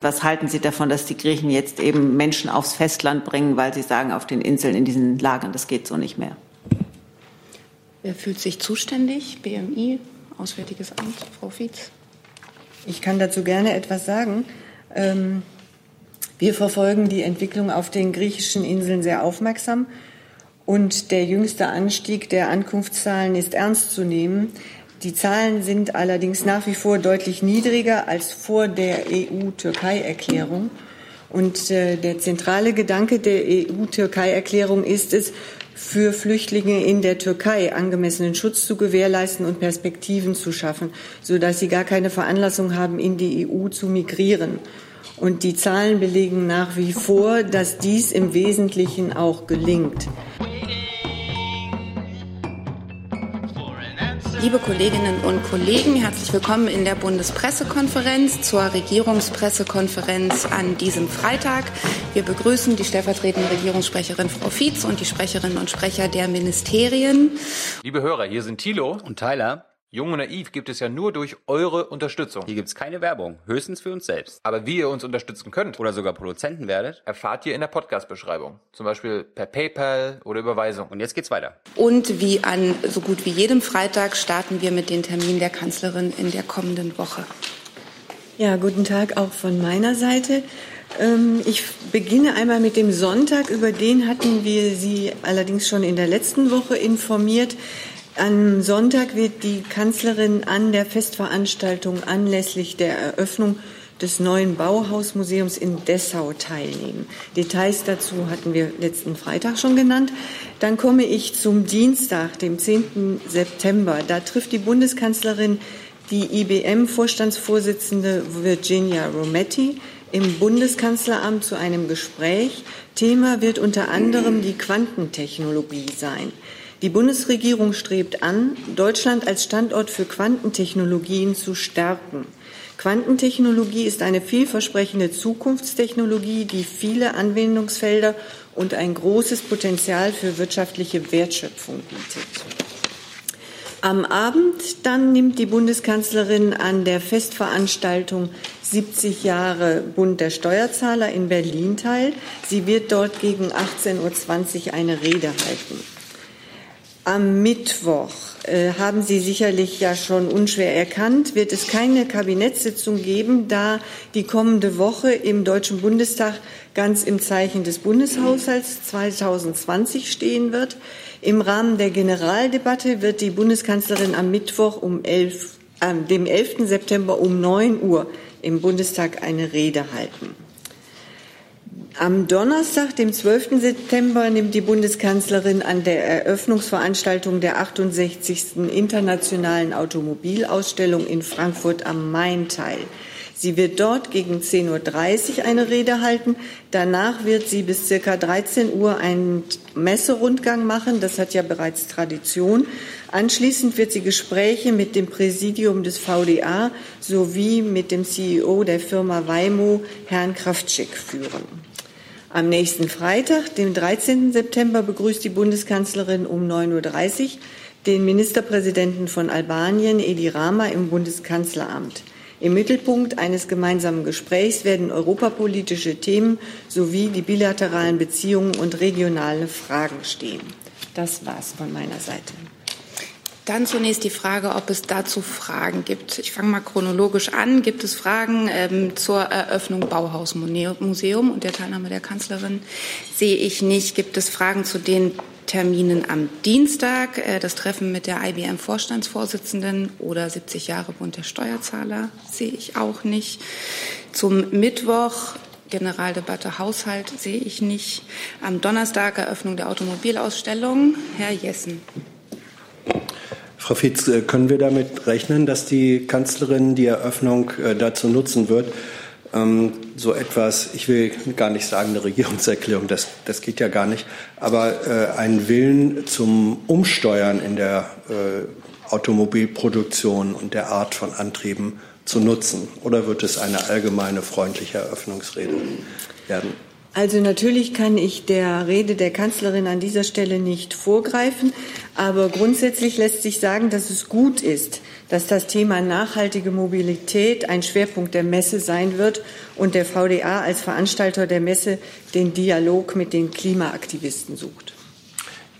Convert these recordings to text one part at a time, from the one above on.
Was halten Sie davon, dass die Griechen jetzt eben Menschen aufs Festland bringen, weil sie sagen, auf den Inseln, in diesen Lagern, das geht so nicht mehr? Wer fühlt sich zuständig? BMI, Auswärtiges Amt, Frau Fietz? Ich kann dazu gerne etwas sagen. Ähm, wir verfolgen die Entwicklung auf den griechischen Inseln sehr aufmerksam. Und der jüngste Anstieg der Ankunftszahlen ist ernst zu nehmen. Die Zahlen sind allerdings nach wie vor deutlich niedriger als vor der EU-Türkei-Erklärung. Und äh, der zentrale Gedanke der EU-Türkei-Erklärung ist es, für Flüchtlinge in der Türkei angemessenen Schutz zu gewährleisten und Perspektiven zu schaffen, sodass sie gar keine Veranlassung haben, in die EU zu migrieren. Und die Zahlen belegen nach wie vor, dass dies im Wesentlichen auch gelingt. Liebe Kolleginnen und Kollegen, herzlich willkommen in der Bundespressekonferenz zur Regierungspressekonferenz an diesem Freitag. Wir begrüßen die stellvertretende Regierungssprecherin Frau Fietz und die Sprecherinnen und Sprecher der Ministerien. Liebe Hörer, hier sind Thilo und Tyler. Jung und Naiv gibt es ja nur durch eure Unterstützung. Hier gibt es keine Werbung, höchstens für uns selbst. Aber wie ihr uns unterstützen könnt oder sogar Produzenten werdet, erfahrt ihr in der Podcast-Beschreibung. Zum Beispiel per PayPal oder Überweisung. Und jetzt geht's weiter. Und wie an so gut wie jedem Freitag starten wir mit den Terminen der Kanzlerin in der kommenden Woche. Ja, guten Tag auch von meiner Seite. Ähm, ich beginne einmal mit dem Sonntag. Über den hatten wir Sie allerdings schon in der letzten Woche informiert. Am Sonntag wird die Kanzlerin an der Festveranstaltung anlässlich der Eröffnung des neuen Bauhausmuseums in Dessau teilnehmen. Details dazu hatten wir letzten Freitag schon genannt. Dann komme ich zum Dienstag, dem 10. September. Da trifft die Bundeskanzlerin die IBM-Vorstandsvorsitzende Virginia Rometti im Bundeskanzleramt zu einem Gespräch. Thema wird unter anderem die Quantentechnologie sein. Die Bundesregierung strebt an, Deutschland als Standort für Quantentechnologien zu stärken. Quantentechnologie ist eine vielversprechende Zukunftstechnologie, die viele Anwendungsfelder und ein großes Potenzial für wirtschaftliche Wertschöpfung bietet. Am Abend dann nimmt die Bundeskanzlerin an der Festveranstaltung 70 Jahre Bund der Steuerzahler in Berlin teil. Sie wird dort gegen 18.20 Uhr eine Rede halten. Am Mittwoch äh, haben Sie sicherlich ja schon unschwer erkannt, wird es keine Kabinettssitzung geben, da die kommende Woche im Deutschen Bundestag ganz im Zeichen des Bundeshaushalts 2020 stehen wird. Im Rahmen der Generaldebatte wird die Bundeskanzlerin am Mittwoch um 11, äh, dem 11. September um 9 Uhr im Bundestag eine Rede halten. Am Donnerstag, dem 12. September, nimmt die Bundeskanzlerin an der Eröffnungsveranstaltung der 68. Internationalen Automobilausstellung in Frankfurt am Main teil. Sie wird dort gegen 10.30 Uhr eine Rede halten. Danach wird sie bis circa 13 Uhr einen Messerundgang machen. Das hat ja bereits Tradition. Anschließend wird sie Gespräche mit dem Präsidium des VDA sowie mit dem CEO der Firma Waymo, Herrn Kraftschick, führen. Am nächsten Freitag, dem 13. September, begrüßt die Bundeskanzlerin um 9.30 Uhr den Ministerpräsidenten von Albanien, Edi Rama, im Bundeskanzleramt. Im Mittelpunkt eines gemeinsamen Gesprächs werden europapolitische Themen sowie die bilateralen Beziehungen und regionale Fragen stehen. Das war's von meiner Seite. Dann zunächst die Frage, ob es dazu Fragen gibt. Ich fange mal chronologisch an. Gibt es Fragen ähm, zur Eröffnung Bauhausmuseum und der Teilnahme der Kanzlerin? Sehe ich nicht. Gibt es Fragen zu den Terminen am Dienstag? Äh, das Treffen mit der IBM-Vorstandsvorsitzenden oder 70 Jahre Bund der Steuerzahler? Sehe ich auch nicht. Zum Mittwoch Generaldebatte Haushalt sehe ich nicht. Am Donnerstag Eröffnung der Automobilausstellung. Herr Jessen. Frau Fietz, äh, können wir damit rechnen, dass die Kanzlerin die Eröffnung äh, dazu nutzen wird, ähm, so etwas, ich will gar nicht sagen eine Regierungserklärung, das, das geht ja gar nicht, aber äh, einen Willen zum Umsteuern in der Automobilproduktion und der Art von Antrieben zu nutzen? Oder wird es eine allgemeine freundliche Eröffnungsrede werden? Also natürlich kann ich der Rede der Kanzlerin an dieser Stelle nicht vorgreifen, aber grundsätzlich lässt sich sagen, dass es gut ist, dass das Thema nachhaltige Mobilität ein Schwerpunkt der Messe sein wird und der VDA als Veranstalter der Messe den Dialog mit den Klimaaktivisten sucht.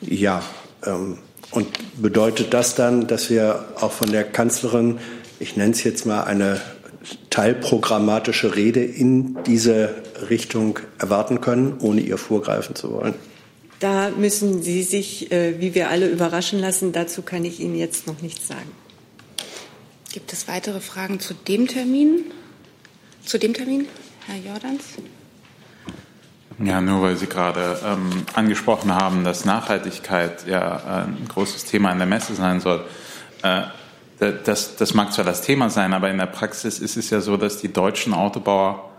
Ja, ähm, und bedeutet das dann, dass wir auch von der Kanzlerin, ich nenne es jetzt mal eine teilprogrammatische Rede in diese Richtung erwarten können, ohne ihr vorgreifen zu wollen? Da müssen Sie sich, äh, wie wir alle, überraschen lassen. Dazu kann ich Ihnen jetzt noch nichts sagen. Gibt es weitere Fragen zu dem Termin? Zu dem Termin, Herr Jordans? Ja, nur weil Sie gerade ähm, angesprochen haben, dass Nachhaltigkeit ja ein großes Thema in der Messe sein soll. Äh, das, das mag zwar das Thema sein, aber in der Praxis ist es ja so, dass die deutschen Autobauer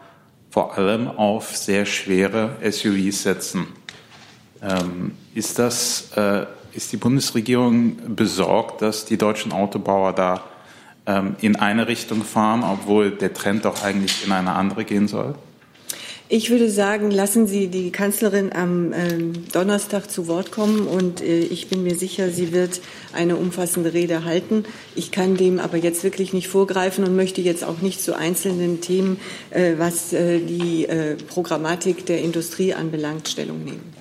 vor allem auf sehr schwere SUVs setzen. Ähm, ist das, äh, ist die Bundesregierung besorgt, dass die deutschen Autobauer da ähm, in eine Richtung fahren, obwohl der Trend doch eigentlich in eine andere gehen soll? Ich würde sagen, lassen Sie die Kanzlerin am äh, Donnerstag zu Wort kommen und äh, ich bin mir sicher, sie wird eine umfassende Rede halten. Ich kann dem aber jetzt wirklich nicht vorgreifen und möchte jetzt auch nicht zu einzelnen Themen, äh, was äh, die Programmatik der Industrie anbelangt, Stellung nehmen.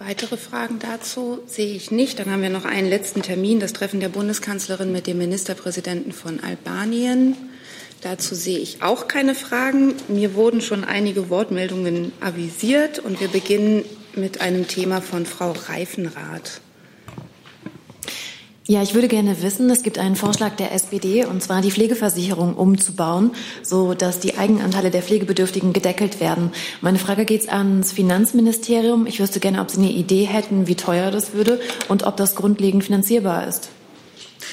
Weitere Fragen dazu sehe ich nicht. Dann haben wir noch einen letzten Termin, das Treffen der Bundeskanzlerin mit dem Ministerpräsidenten von Albanien. Dazu sehe ich auch keine Fragen. Mir wurden schon einige Wortmeldungen avisiert und wir beginnen mit einem Thema von Frau Reifenrath. Ja, ich würde gerne wissen, es gibt einen Vorschlag der SPD, und zwar die Pflegeversicherung umzubauen, so dass die Eigenanteile der Pflegebedürftigen gedeckelt werden. Meine Frage geht ans Finanzministerium. Ich wüsste gerne, ob Sie eine Idee hätten, wie teuer das würde und ob das grundlegend finanzierbar ist.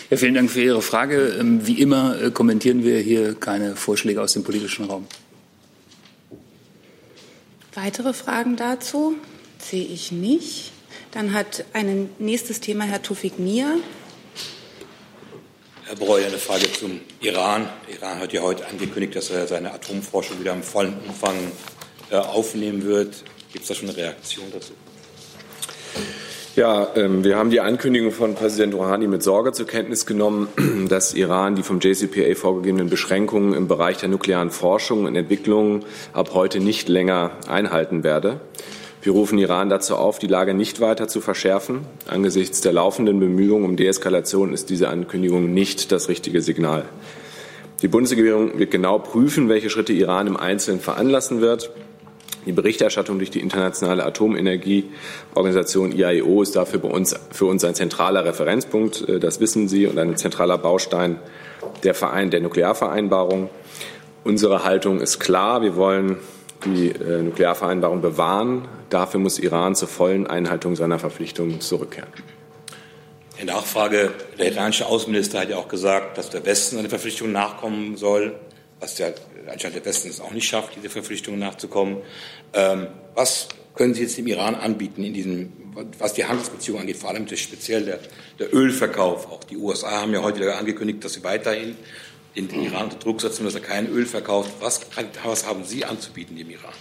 Ja, vielen Dank für Ihre Frage. Ähm, wie immer äh, kommentieren wir hier keine Vorschläge aus dem politischen Raum. Weitere Fragen dazu sehe ich nicht. Dann hat ein nächstes Thema Herr Tufik Nia. Herr Breuer, eine Frage zum Iran. Iran hat ja heute angekündigt, dass er seine Atomforschung wieder im vollen Umfang äh, aufnehmen wird. Gibt es da schon eine Reaktion dazu? Ja, ähm, wir haben die Ankündigung von Präsident Rouhani mit Sorge zur Kenntnis genommen, dass Iran die vom JCPA vorgegebenen Beschränkungen im Bereich der nuklearen Forschung und Entwicklung ab heute nicht länger einhalten werde. Wir rufen Iran dazu auf, die Lage nicht weiter zu verschärfen. Angesichts der laufenden Bemühungen um Deeskalation ist diese Ankündigung nicht das richtige Signal. Die Bundesregierung wird genau prüfen, welche Schritte Iran im Einzelnen veranlassen wird. Die Berichterstattung durch die Internationale Atomenergieorganisation IAEO ist dafür bei uns, für uns ein zentraler Referenzpunkt, äh, das wissen Sie, und ein zentraler Baustein der, Verein, der Nuklearvereinbarung. Unsere Haltung ist klar. Wir wollen die äh, Nuklearvereinbarung bewahren. Dafür muss Iran zur vollen Einhaltung seiner Verpflichtungen zurückkehren. In Nachfrage, der iranische Außenminister hat ja auch gesagt, dass der Westen seine Verpflichtungen nachkommen soll was der anscheinend der Westen es auch nicht schafft, diese Verpflichtungen nachzukommen. Ähm, was können Sie jetzt dem Iran anbieten in diesem, was die Handelsbeziehungen angeht, vor allem speziell der, der Ölverkauf? Auch die USA haben ja heute angekündigt, dass sie weiterhin den Iran unter Druck setzen, dass er kein Öl verkauft. Was, was haben Sie anzubieten dem Iran?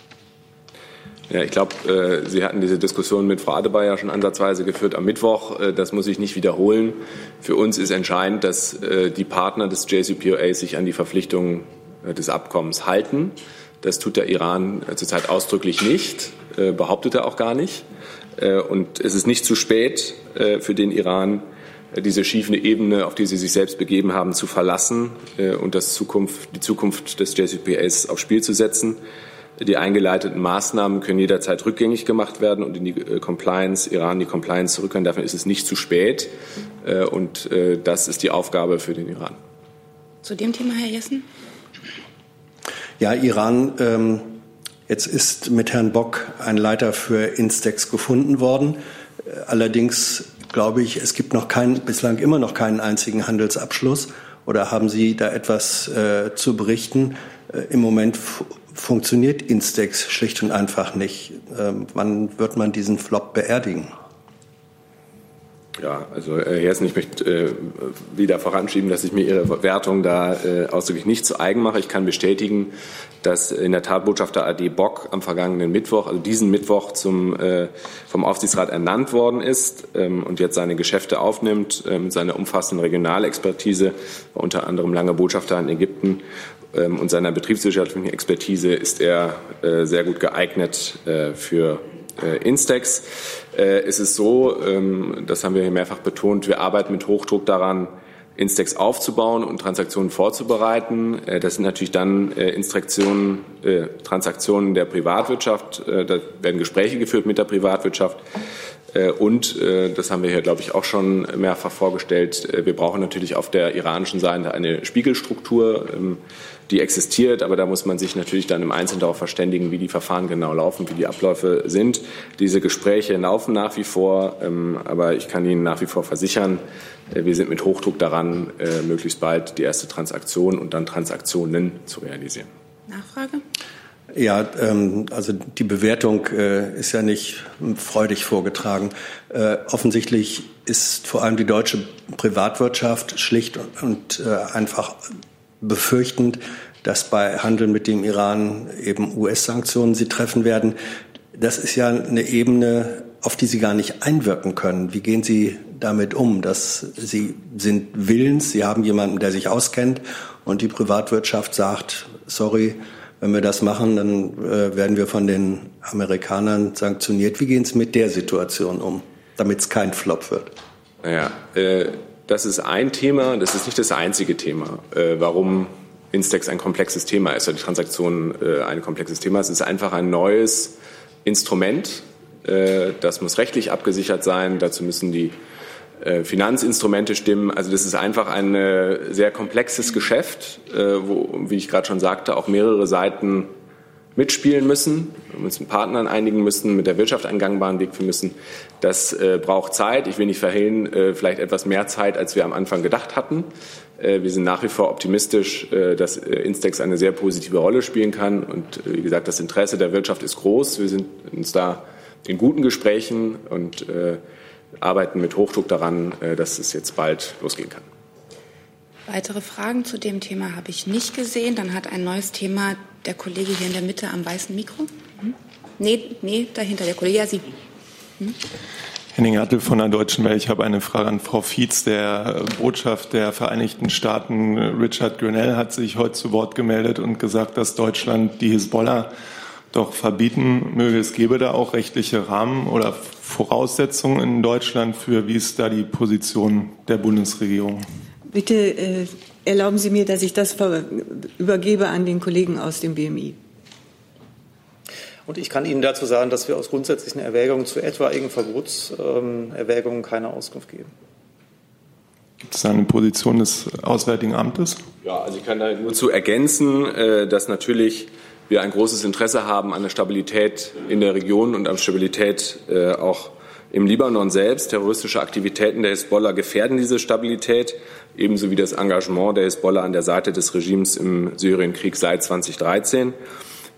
Ja, ich glaube, äh, Sie hatten diese Diskussion mit Frau Adebayer schon ansatzweise geführt am Mittwoch. Äh, das muss ich nicht wiederholen. Für uns ist entscheidend, dass äh, die Partner des JCPOA sich an die Verpflichtungen des Abkommens halten. Das tut der Iran äh, zurzeit ausdrücklich nicht, äh, behauptet er auch gar nicht. Und es ist nicht zu spät für den Iran, diese schiefende Ebene, auf die sie sich selbst begeben haben, zu verlassen und das Zukunft, die Zukunft des JCPOAs aufs Spiel zu setzen. Die eingeleiteten Maßnahmen können jederzeit rückgängig gemacht werden und in die Compliance, Iran die Compliance zurückkehren. Dafür ist es nicht zu spät. Und das ist die Aufgabe für den Iran. Zu dem Thema, Herr Jessen? Ja, Iran. Ähm, jetzt ist mit Herrn Bock ein Leiter für Instex gefunden worden. Allerdings glaube ich, es gibt noch keinen, bislang immer noch keinen einzigen Handelsabschluss. Oder haben Sie da etwas äh, zu berichten? Äh, Im Moment funktioniert Instex schlicht und einfach nicht. Ähm, wann wird man diesen Flop beerdigen? Ja, also äh, Herr Hessen, ich möchte äh, wieder voranschieben, dass ich mir Ihre Wertung da äh, ausdrücklich nicht zu eigen mache. Ich kann bestätigen, dass in der Tat Botschafter AD Bock am vergangenen Mittwoch, also diesen Mittwoch, zum, äh, vom Aufsichtsrat ernannt worden ist ähm, und jetzt seine Geschäfte aufnimmt äh, mit seiner umfassenden Regionalexpertise, unter anderem lange Botschafter in Ägypten ähm, und seiner betriebswirtschaftlichen Expertise ist er äh, sehr gut geeignet äh, für äh, Instex. Äh, es ist so, ähm, das haben wir hier mehrfach betont, wir arbeiten mit Hochdruck daran, Instex aufzubauen und Transaktionen vorzubereiten. Äh, das sind natürlich dann Instruktionen, Transaktionen der Privatwirtschaft. Da werden Gespräche geführt mit der Privatwirtschaft. Und, das haben wir hier, glaube ich, auch schon mehrfach vorgestellt, wir brauchen natürlich auf der iranischen Seite eine Spiegelstruktur. Die existiert, aber da muss man sich natürlich dann im Einzelnen darauf verständigen, wie die Verfahren genau laufen, wie die Abläufe sind. Diese Gespräche laufen nach wie vor, ähm, aber ich kann Ihnen nach wie vor versichern, äh, wir sind mit Hochdruck daran, äh, möglichst bald die erste Transaktion und dann Transaktionen zu realisieren. Nachfrage? Ja, ähm, also die Bewertung äh, ist ja nicht freudig vorgetragen. Äh, offensichtlich ist vor allem die deutsche Privatwirtschaft schlicht und, und äh, einfach befürchtend, dass bei Handel mit dem Iran eben US-Sanktionen sie treffen werden. Das ist ja eine Ebene, auf die Sie gar nicht einwirken können. Wie gehen Sie damit um, dass Sie sind willens, Sie haben jemanden, der sich auskennt und die Privatwirtschaft sagt, sorry, wenn wir das machen, dann äh, werden wir von den Amerikanern sanktioniert. Wie gehen Sie mit der Situation um, damit es kein Flop wird? Ja, äh, das ist ein Thema, das ist nicht das einzige Thema, äh, warum Instex ein komplexes Thema ist, oder die Transaktion äh, ein komplexes Thema. Es ist einfach ein neues Instrument. Äh, das muss rechtlich abgesichert sein. Dazu müssen die äh, Finanzinstrumente stimmen. Also das ist einfach ein äh, sehr komplexes Geschäft, äh, wo, wie ich gerade schon sagte, auch mehrere Seiten mitspielen müssen, wir uns mit Partnern einigen müssen, mit der Wirtschaft einen gangbaren Weg finden müssen. Das äh, braucht Zeit. Ich will nicht verhehlen, äh, vielleicht etwas mehr Zeit, als wir am Anfang gedacht hatten. Äh, wir sind nach wie vor optimistisch, äh, dass äh, Instex eine sehr positive Rolle spielen kann. Und äh, wie gesagt, das Interesse der Wirtschaft ist groß. Wir sind uns da in guten Gesprächen und arbeiten mit Hochdruck daran, dass es jetzt bald losgehen kann. Weitere Fragen zu dem Thema habe ich nicht gesehen. Dann hat ein neues Thema der Kollege hier in der Mitte am weißen Mikro. Hm? Nee, nee, dahinter der Kollege. Ja, Sie. Hm? Henning Attel von der Deutschen Welt. Ich habe eine Frage an Frau Fietz. Der Botschaft der Vereinigten Staaten, Richard Grenell, hat sich heute zu Wort gemeldet und gesagt, dass Deutschland die Hisbollah doch verbieten möge. Es gäbe da auch rechtliche Rahmen oder Voraussetzungen in Deutschland für, wie ist da die Position der Bundesregierung? Bitte äh, erlauben Sie mir, dass ich das übergebe an den Kollegen aus dem BMI. Und ich kann Ihnen dazu sagen, dass wir aus grundsätzlichen Erwägungen zu etwaigen Verbotserwägungen keine Auskunft geben. Gibt es da eine Position des Auswärtigen Amtes? Ja, also ich kann da nur zu ergänzen, äh, dass natürlich wir ein großes Interesse haben an der Stabilität in der Region und an Stabilität äh, auch im Libanon selbst. Terroristische Aktivitäten der Hisbollah gefährden diese Stabilität ebenso wie das Engagement der Hisbollah an der Seite des Regimes im Syrienkrieg seit 2013.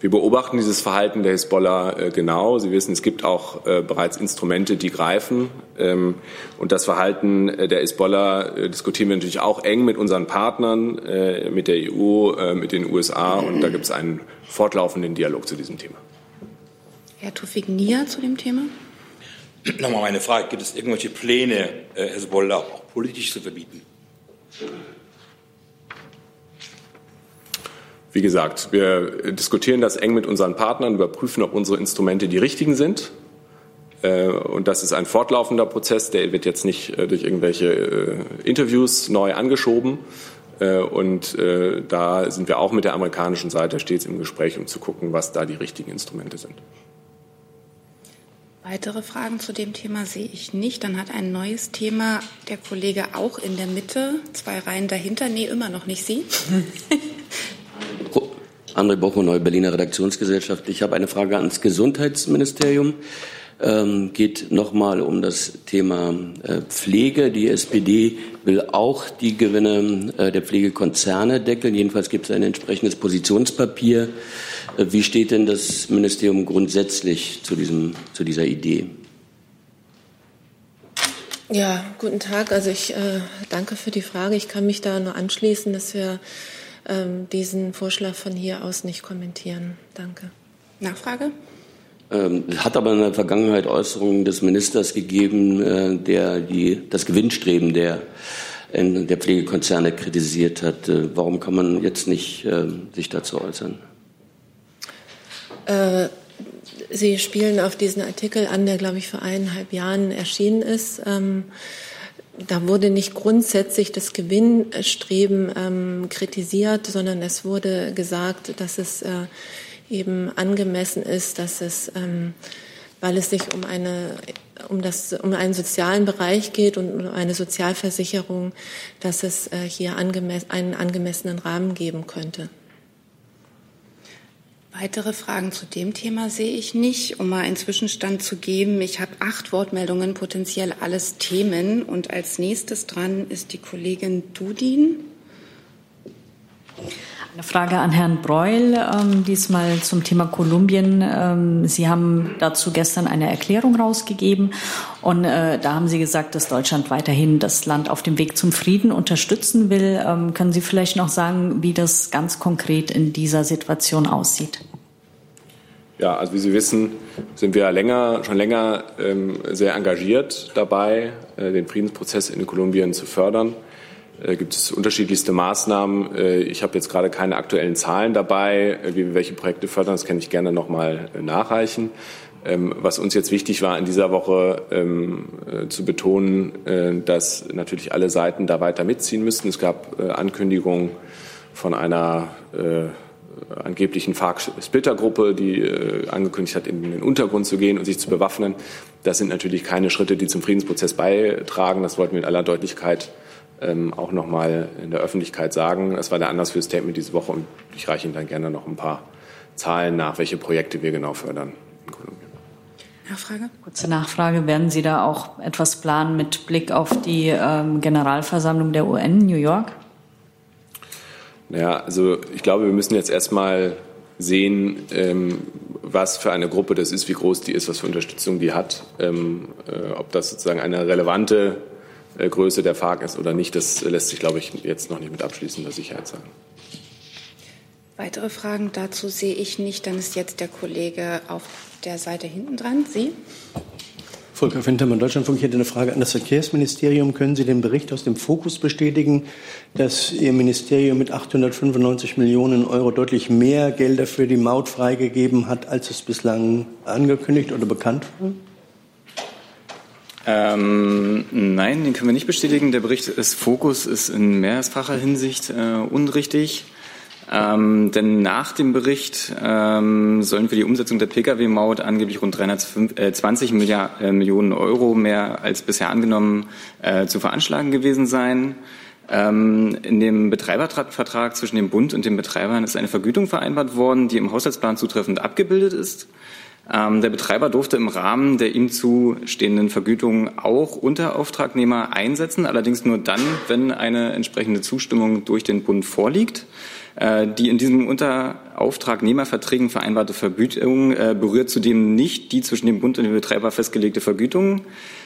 Wir beobachten dieses Verhalten der Hisbollah äh, genau. Sie wissen, es gibt auch äh, bereits Instrumente, die greifen. Ähm, und das Verhalten äh, der Hisbollah diskutieren wir natürlich auch eng mit unseren Partnern, mit der EU, mit den USA. Und da gibt es einen fortlaufenden Dialog zu diesem Thema. Herr Tufik Nia zu dem Thema. Nochmal meine Frage. Gibt es irgendwelche Pläne, Hisbollah auch politisch zu verbieten? Wie gesagt, wir diskutieren das eng mit unseren Partnern, überprüfen, ob unsere Instrumente die richtigen sind. Äh, und das ist ein fortlaufender Prozess, der wird jetzt nicht äh, durch irgendwelche äh, Interviews neu angeschoben. Und da sind wir auch mit der amerikanischen Seite stets im Gespräch, um zu gucken, was da die richtigen Instrumente sind. Weitere Fragen zu dem Thema sehe ich nicht. Dann hat ein neues Thema der Kollege auch in der Mitte, zwei Reihen dahinter. Nee, immer noch nicht Sie. André Bochmann, Neue Berliner Redaktionsgesellschaft. Ich habe eine Frage ans Gesundheitsministerium. Ähm, geht nochmal um das Thema äh, Pflege. Die SPD will auch die Gewinne äh, der Pflegekonzerne deckeln. Jedenfalls gibt es ein entsprechendes Positionspapier. Äh, wie steht denn das Ministerium grundsätzlich zu, diesem, zu dieser Idee? Ja, guten Tag. Also ich äh, danke für die Frage. Ich kann mich da nur anschließen, dass wir ähm, diesen Vorschlag von hier aus nicht kommentieren. Danke. Nachfrage? Ähm, es hat aber in der Vergangenheit Äußerungen des Ministers gegeben, äh, der die, das Gewinnstreben der, der Pflegekonzerne kritisiert hat. Äh, warum kann man jetzt nicht äh, sich dazu äußern? Äh, Sie spielen auf diesen Artikel an, der, glaube ich, vor eineinhalb Jahren erschienen ist. Ähm, da wurde nicht grundsätzlich das Gewinnstreben ähm, kritisiert, sondern es wurde gesagt, dass es äh, eben angemessen ist, dass es, ähm, weil es sich um eine um, das, um einen sozialen Bereich geht und um eine Sozialversicherung, dass es äh, hier angemessen, einen angemessenen Rahmen geben könnte. Weitere Fragen zu dem Thema sehe ich nicht. Um mal einen Zwischenstand zu geben, ich habe acht Wortmeldungen, potenziell alles Themen. Und als nächstes dran ist die Kollegin Dudin. Eine Frage an Herrn Breul, ähm, diesmal zum Thema Kolumbien. Ähm, Sie haben dazu gestern eine Erklärung rausgegeben und äh, da haben Sie gesagt, dass Deutschland weiterhin das Land auf dem Weg zum Frieden unterstützen will. Ähm, können Sie vielleicht noch sagen, wie das ganz konkret in dieser Situation aussieht? Ja, also wie Sie wissen, sind wir länger, schon länger ähm, sehr engagiert dabei, äh, den Friedensprozess in Kolumbien zu fördern gibt es unterschiedlichste Maßnahmen. Äh, ich habe jetzt gerade keine aktuellen Zahlen dabei, äh, wie wir welche Projekte fördern. Das kann ich gerne noch mal nachreichen. Ähm, was uns jetzt wichtig war in dieser Woche ähm, zu betonen, dass natürlich alle Seiten da weiter mitziehen müssen. Es gab Ankündigungen von einer angeblichen FARC-Splittergruppe, die angekündigt hat, in den Untergrund zu gehen und sich zu bewaffnen. Das sind natürlich keine Schritte, die zum Friedensprozess beitragen. Das wollten wir in aller Deutlichkeit ähm, auch noch mal in der Öffentlichkeit sagen. Das war der Anlass für das Statement diese Woche und ich reiche Ihnen dann gerne noch ein paar Zahlen nach, welche Projekte wir genau fördern in Kolumbien. Nachfrage? Kurze Nachfrage. Werden Sie da auch etwas planen mit Blick auf die ähm, Generalversammlung der UN in New York? Naja, also ich glaube, wir müssen jetzt erstmal sehen, ähm, was für eine Gruppe das ist, wie groß die ist, was für Unterstützung die hat, ähm, äh, ob das sozusagen eine relevante Größe der FARC ist oder nicht, das lässt sich, glaube ich, jetzt noch nicht mit abschließender Sicherheit sagen. Weitere Fragen dazu sehe ich nicht. Dann ist jetzt der Kollege auf der Seite hinten dran. Sie? Volker Fintermann, Deutschlandfunk. Ich hätte eine Frage an das Verkehrsministerium. Können Sie den Bericht aus dem Fokus bestätigen, dass Ihr Ministerium mit 895 Millionen Euro deutlich mehr Gelder für die Maut freigegeben hat, als es bislang angekündigt oder bekannt war? Ähm, nein, den können wir nicht bestätigen. Der Bericht des Fokus ist in mehrfacher Hinsicht äh, unrichtig. Ähm, denn nach dem Bericht ähm, sollen für die Umsetzung der Pkw-Maut angeblich rund 320 Milliard, äh, Millionen Euro mehr als bisher angenommen äh, zu veranschlagen gewesen sein. Ähm, in dem Betreibervertrag zwischen dem Bund und den Betreibern ist eine Vergütung vereinbart worden, die im Haushaltsplan zutreffend abgebildet ist. Ähm, der Betreiber durfte im Rahmen der ihm zustehenden Vergütung auch Unterauftragnehmer einsetzen, allerdings nur dann, wenn eine entsprechende Zustimmung durch den Bund vorliegt. Äh, die in diesen Unterauftragnehmerverträgen vereinbarte Vergütung äh, berührt zudem nicht die zwischen dem Bund und dem Betreiber festgelegte Vergütung.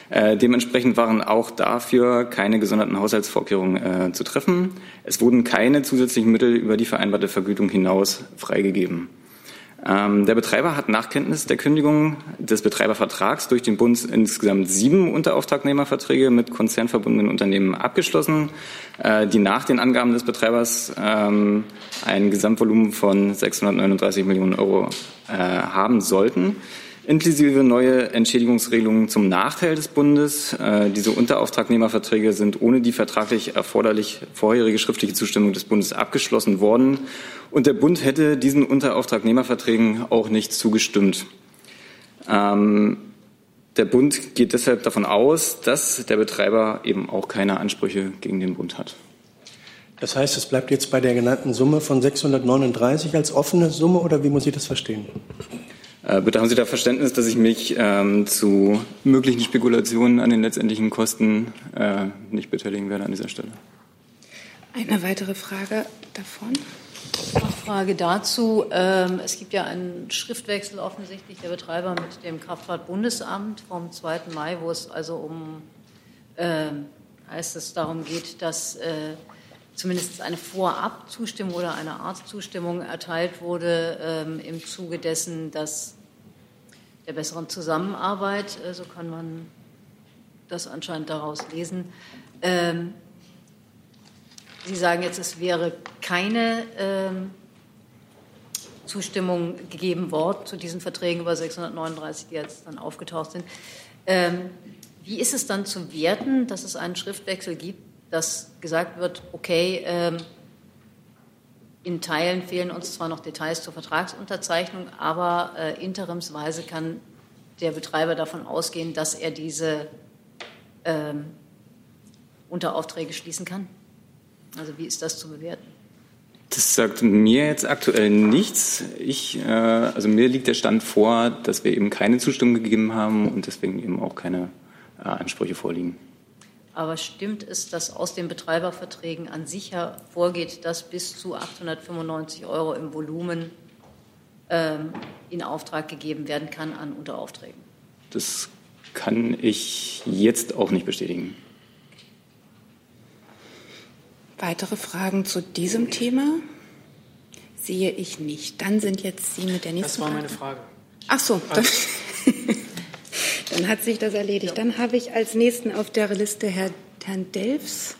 Äh, dementsprechend waren auch dafür keine gesonderten Haushaltsvorkehrungen zu treffen. Es wurden keine zusätzlichen Mittel über die vereinbarte Vergütung hinaus freigegeben. Ähm, der Betreiber hat nach Kenntnis der Kündigung des Betreibervertrags durch den Bund insgesamt sieben Unterauftragnehmerverträge mit konzernverbundenen Unternehmen abgeschlossen, äh, die nach den Angaben des Betreibers ähm, ein Gesamtvolumen von 639 Millionen Euro äh, haben sollten inklusive neue Entschädigungsregelungen zum Nachteil des Bundes. Äh, diese Unterauftragnehmerverträge sind ohne die vertraglich erforderlich vorherige schriftliche Zustimmung des Bundes abgeschlossen worden. Und der Bund hätte diesen Unterauftragnehmerverträgen auch nicht zugestimmt. Ähm, der Bund geht deshalb davon aus, dass der Betreiber eben auch keine Ansprüche gegen den Bund hat. Das heißt, es bleibt jetzt bei der genannten Summe von 639 als offene Summe oder wie muss ich das verstehen? Äh, bitte haben Sie da Verständnis, dass ich mich ähm, zu möglichen Spekulationen an den letztendlichen Kosten äh, nicht beteiligen werde an dieser Stelle. Eine weitere Frage davon. Frage dazu. Ähm, es gibt ja einen Schriftwechsel offensichtlich der Betreiber mit dem Kraftfahrtbundesamt vom 2. Mai, wo es also um äh, als es darum geht, dass äh, zumindest eine Vorabzustimmung oder eine Art Zustimmung erteilt wurde ähm, im Zuge dessen, dass der besseren Zusammenarbeit, äh, so kann man das anscheinend daraus lesen. Ähm, Sie sagen jetzt, es wäre keine ähm, Zustimmung gegeben worden zu diesen Verträgen über 639, die jetzt dann aufgetaucht sind. Ähm, wie ist es dann zu werten, dass es einen Schriftwechsel gibt, dass gesagt wird, okay, ähm, in Teilen fehlen uns zwar noch Details zur Vertragsunterzeichnung, aber äh, interimsweise kann der Betreiber davon ausgehen, dass er diese ähm, Unteraufträge schließen kann? Also wie ist das zu bewerten? Das sagt mir jetzt aktuell nichts. Ich, äh, also mir liegt der Stand vor, dass wir eben keine Zustimmung gegeben haben und deswegen eben auch keine äh, Ansprüche vorliegen. Aber stimmt es, dass aus den Betreiberverträgen an sich hervorgeht, dass bis zu 895 Euro im Volumen ähm, in Auftrag gegeben werden kann an Unteraufträgen? Das kann ich jetzt auch nicht bestätigen. Weitere Fragen zu diesem Thema sehe ich nicht. Dann sind jetzt Sie mit der nächsten Das war Frage. meine Frage. Ach so, dann, dann hat sich das erledigt. Dann habe ich als nächsten auf der Liste Herr, Herrn Delfs.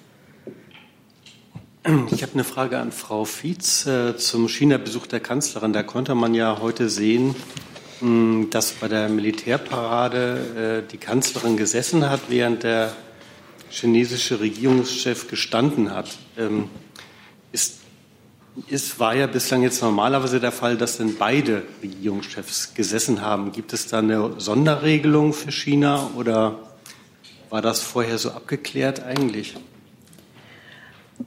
Ich habe eine Frage an Frau Fietz äh, zum China-Besuch der Kanzlerin. Da konnte man ja heute sehen, mh, dass bei der Militärparade äh, die Kanzlerin gesessen hat, während der chinesische Regierungschef gestanden hat. Ähm, ist, ist, war ja bislang jetzt normalerweise der Fall, dass denn beide Regierungschefs gesessen haben. Gibt es da eine Sonderregelung für China oder war das vorher so abgeklärt eigentlich?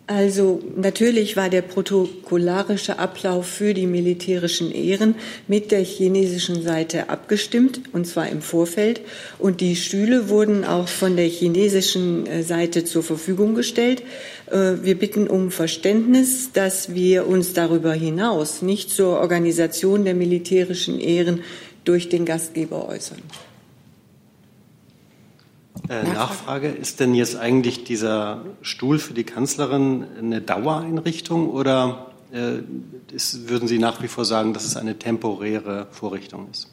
Also natürlich war der protokollarische Ablauf für die militärischen Ehren mit der chinesischen Seite abgestimmt, und zwar im Vorfeld. Und die Stühle wurden auch von der chinesischen äh, Seite zur Verfügung gestellt. Äh, Wir bitten um Verständnis, dass wir uns darüber hinaus nicht zur Organisation der militärischen Ehren durch den Gastgeber äußern. Äh, Nachfrage, ist denn jetzt eigentlich dieser Stuhl für die Kanzlerin eine Dauereinrichtung oder äh, ist, würden Sie nach wie vor sagen, dass es eine temporäre Vorrichtung ist?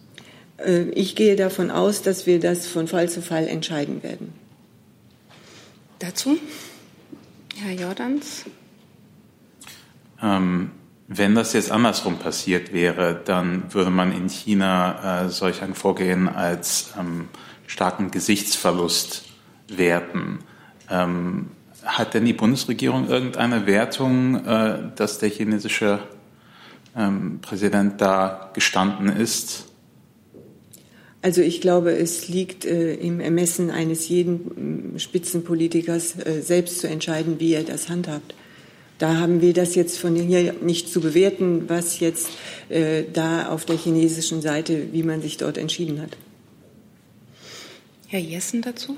Äh, Ich gehe davon aus, dass wir das von Fall zu Fall entscheiden werden. Dazu Herr Jordans. Ähm, wenn das jetzt andersrum passiert wäre, dann würde man in China äh, solch ein Vorgehen als ähm, starken Gesichtsverlust werten. Ähm, hat denn die Bundesregierung irgendeine Wertung, äh, dass der chinesische ähm, Präsident da gestanden ist? Also ich glaube, es liegt äh, im Ermessen eines jeden mm, Spitzenpolitikers, äh, selbst zu entscheiden, wie er das handhabt. Da haben wir das jetzt von hier nicht zu bewerten, was jetzt äh, da auf der chinesischen Seite, wie man sich dort entschieden hat. Herr Jessen dazu.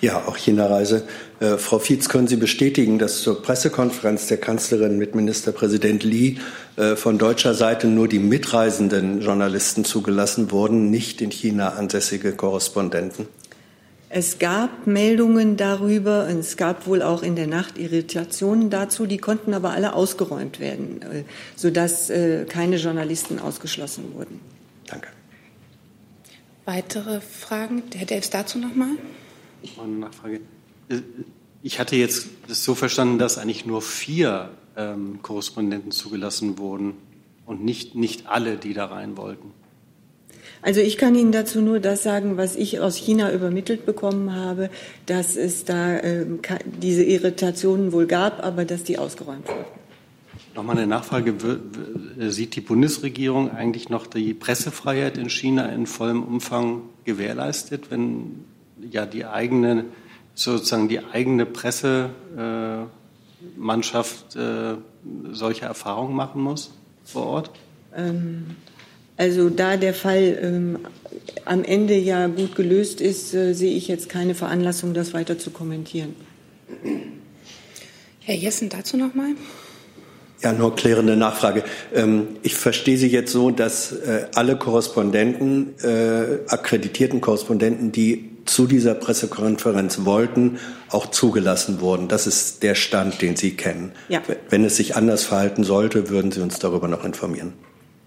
Ja, auch China-Reise. Äh, Frau Fietz, können Sie bestätigen, dass zur Pressekonferenz der Kanzlerin mit Ministerpräsident Li äh, von deutscher Seite nur die mitreisenden Journalisten zugelassen wurden, nicht in China ansässige Korrespondenten? Es gab Meldungen darüber, und es gab wohl auch in der Nacht Irritationen dazu, die konnten aber alle ausgeräumt werden, äh, sodass äh, keine Journalisten ausgeschlossen wurden. Weitere Fragen? Herr Delfs dazu nochmal. Eine Nachfrage. Äh, Ich hatte jetzt das so verstanden, dass eigentlich nur vier ähm, Korrespondenten zugelassen wurden und nicht, nicht alle, die da rein wollten. Also ich kann Ihnen dazu nur das sagen, was ich aus China übermittelt bekommen habe, dass es da ke- diese Irritationen wohl gab, aber dass die ausgeräumt wurden. Nochmal eine Nachfrage. Sieht die Bundesregierung eigentlich noch die Pressefreiheit in China in vollem Umfang gewährleistet, wenn ja die eigene, sozusagen die eigene Pressemannschaft äh, Mannschaft, äh, solche Erfahrungen machen muss vor Ort? Ähm, Also da der Fall ähm, am Ende ja gut gelöst ist, äh, sehe ich jetzt keine Veranlassung, das weiter zu kommentieren. Herr Jessen dazu nochmal. Ja, nur klärende Nachfrage. Ähm, Ich verstehe Sie jetzt so, dass äh, alle Korrespondenten, äh, akkreditierten Korrespondenten, die zu dieser Pressekonferenz wollten, auch zugelassen wurden. Das ist der Stand, den Sie kennen. Ja. Wenn es sich anders verhalten sollte, würden Sie uns darüber noch informieren.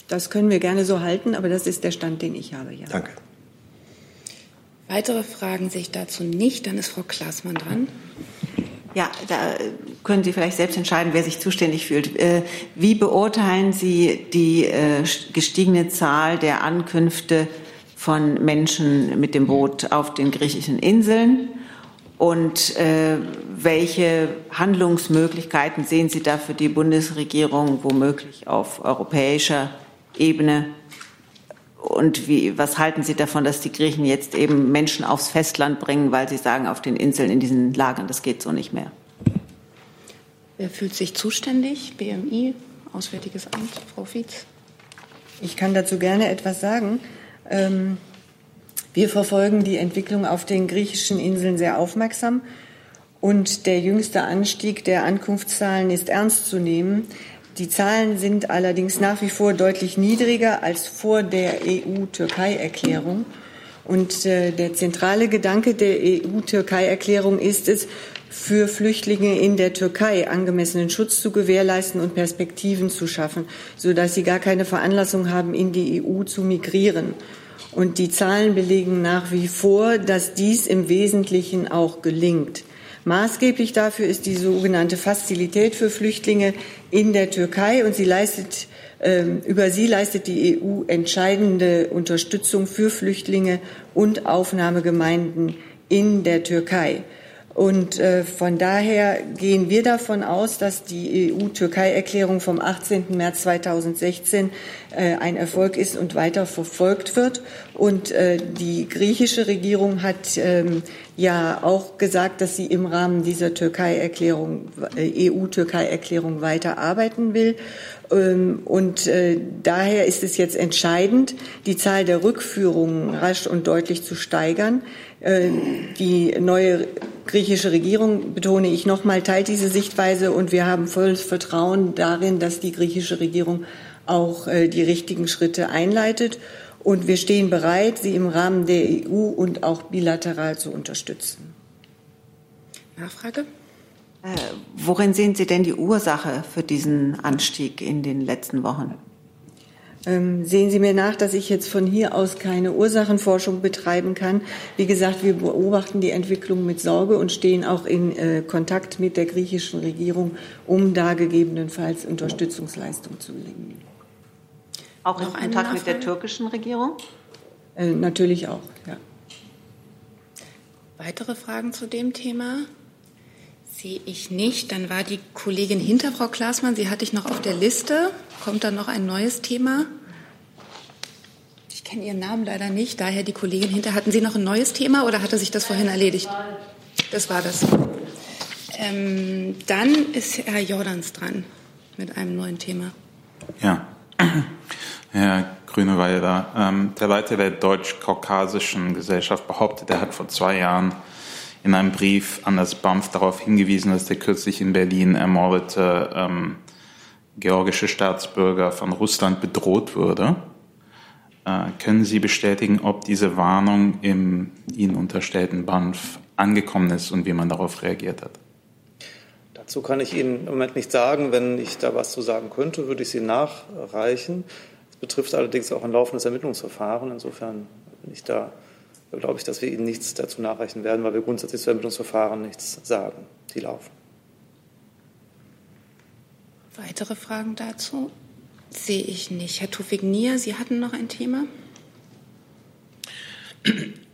Das können wir gerne so halten, aber das ist der Stand, den ich habe. Ja. Danke. Weitere Fragen sehe ich dazu nicht. Dann ist Frau Klaasmann dran. Ja, da können Sie vielleicht selbst entscheiden, wer sich zuständig fühlt. Äh, wie beurteilen Sie die äh, gestiegene Zahl der Ankünfte von Menschen mit dem Boot auf den griechischen Inseln? Und äh, welche Handlungsmöglichkeiten sehen Sie da für die Bundesregierung womöglich auf europäischer Ebene? Und wie, was halten Sie davon, dass die Griechen jetzt eben Menschen aufs Festland bringen, weil sie sagen, auf den Inseln, in diesen Lagern, das geht so nicht mehr? Wer fühlt sich zuständig? BMI, Auswärtiges Amt, Frau Fietz. Ich kann dazu gerne etwas sagen. Ähm, wir verfolgen die Entwicklung auf den griechischen Inseln sehr aufmerksam. Und der jüngste Anstieg der Ankunftszahlen ist ernst zu nehmen. Die Zahlen sind allerdings nach wie vor deutlich niedriger als vor der EU-Türkei-Erklärung. Und äh, der zentrale Gedanke der EU-Türkei-Erklärung ist es, für Flüchtlinge in der Türkei angemessenen Schutz zu gewährleisten und Perspektiven zu schaffen, sodass sie gar keine Veranlassung haben, in die EU zu migrieren. Und die Zahlen belegen nach wie vor, dass dies im Wesentlichen auch gelingt. Maßgeblich dafür ist die sogenannte Fazilität für Flüchtlinge in der Türkei und sie leistet, äh, über sie leistet die EU entscheidende Unterstützung für Flüchtlinge und Aufnahmegemeinden in der Türkei. Und äh, von daher gehen wir davon aus, dass die EU-Türkei-Erklärung vom 18. März 2016 äh, ein Erfolg ist und weiter verfolgt wird. Und äh, die griechische Regierung hat ähm, ja auch gesagt, dass sie im Rahmen dieser Türkei-Erklärung, EU-Türkei-Erklärung weiter arbeiten will. Ähm, und äh, daher ist es jetzt entscheidend, die Zahl der Rückführungen rasch und deutlich zu steigern. Äh, die neue griechische Regierung, betone ich nochmal, teilt diese Sichtweise und wir haben volles Vertrauen darin, dass die griechische Regierung auch äh, die richtigen Schritte einleitet. Und wir stehen bereit, sie im Rahmen der EU und auch bilateral zu unterstützen. Nachfrage? Äh, worin sehen Sie denn die Ursache für diesen Anstieg in den letzten Wochen? Ähm, sehen Sie mir nach, dass ich jetzt von hier aus keine Ursachenforschung betreiben kann. Wie gesagt, wir beobachten die Entwicklung mit Sorge und stehen auch in äh, Kontakt mit der griechischen Regierung, um da gegebenenfalls Unterstützungsleistung zu legen. Auch in Kontakt mit der türkischen Regierung? Äh, natürlich auch, ja. Weitere Fragen zu dem Thema? Sehe ich nicht. Dann war die Kollegin hinter Frau Klaasmann, sie hatte ich noch auf der Liste. Kommt dann noch ein neues Thema? Ich kenne Ihren Namen leider nicht, daher die Kollegin hinter. Hatten Sie noch ein neues Thema oder hatte sich das vorhin erledigt? Das war das. Ähm, dann ist Herr Jordans dran mit einem neuen Thema. Ja, Herr Grüneweiler, ähm, der Leiter der deutsch-kaukasischen Gesellschaft behauptet, er hat vor zwei Jahren in einem Brief an das BAMF darauf hingewiesen, dass der kürzlich in Berlin ermordete ähm, georgische Staatsbürger von Russland bedroht würde. Äh, können Sie bestätigen, ob diese Warnung im Ihnen unterstellten BAMF angekommen ist und wie man darauf reagiert hat? Dazu kann ich Ihnen im Moment nicht sagen. Wenn ich da was zu sagen könnte, würde ich Sie nachreichen. Es betrifft allerdings auch ein laufendes Ermittlungsverfahren. Insofern bin ich da glaube ich, dass wir Ihnen nichts dazu nachreichen werden, weil wir grundsätzlich zu Ermittlungsverfahren nichts sagen. Die laufen. Weitere Fragen dazu sehe ich nicht. Herr Tufik-Nier, Sie hatten noch ein Thema?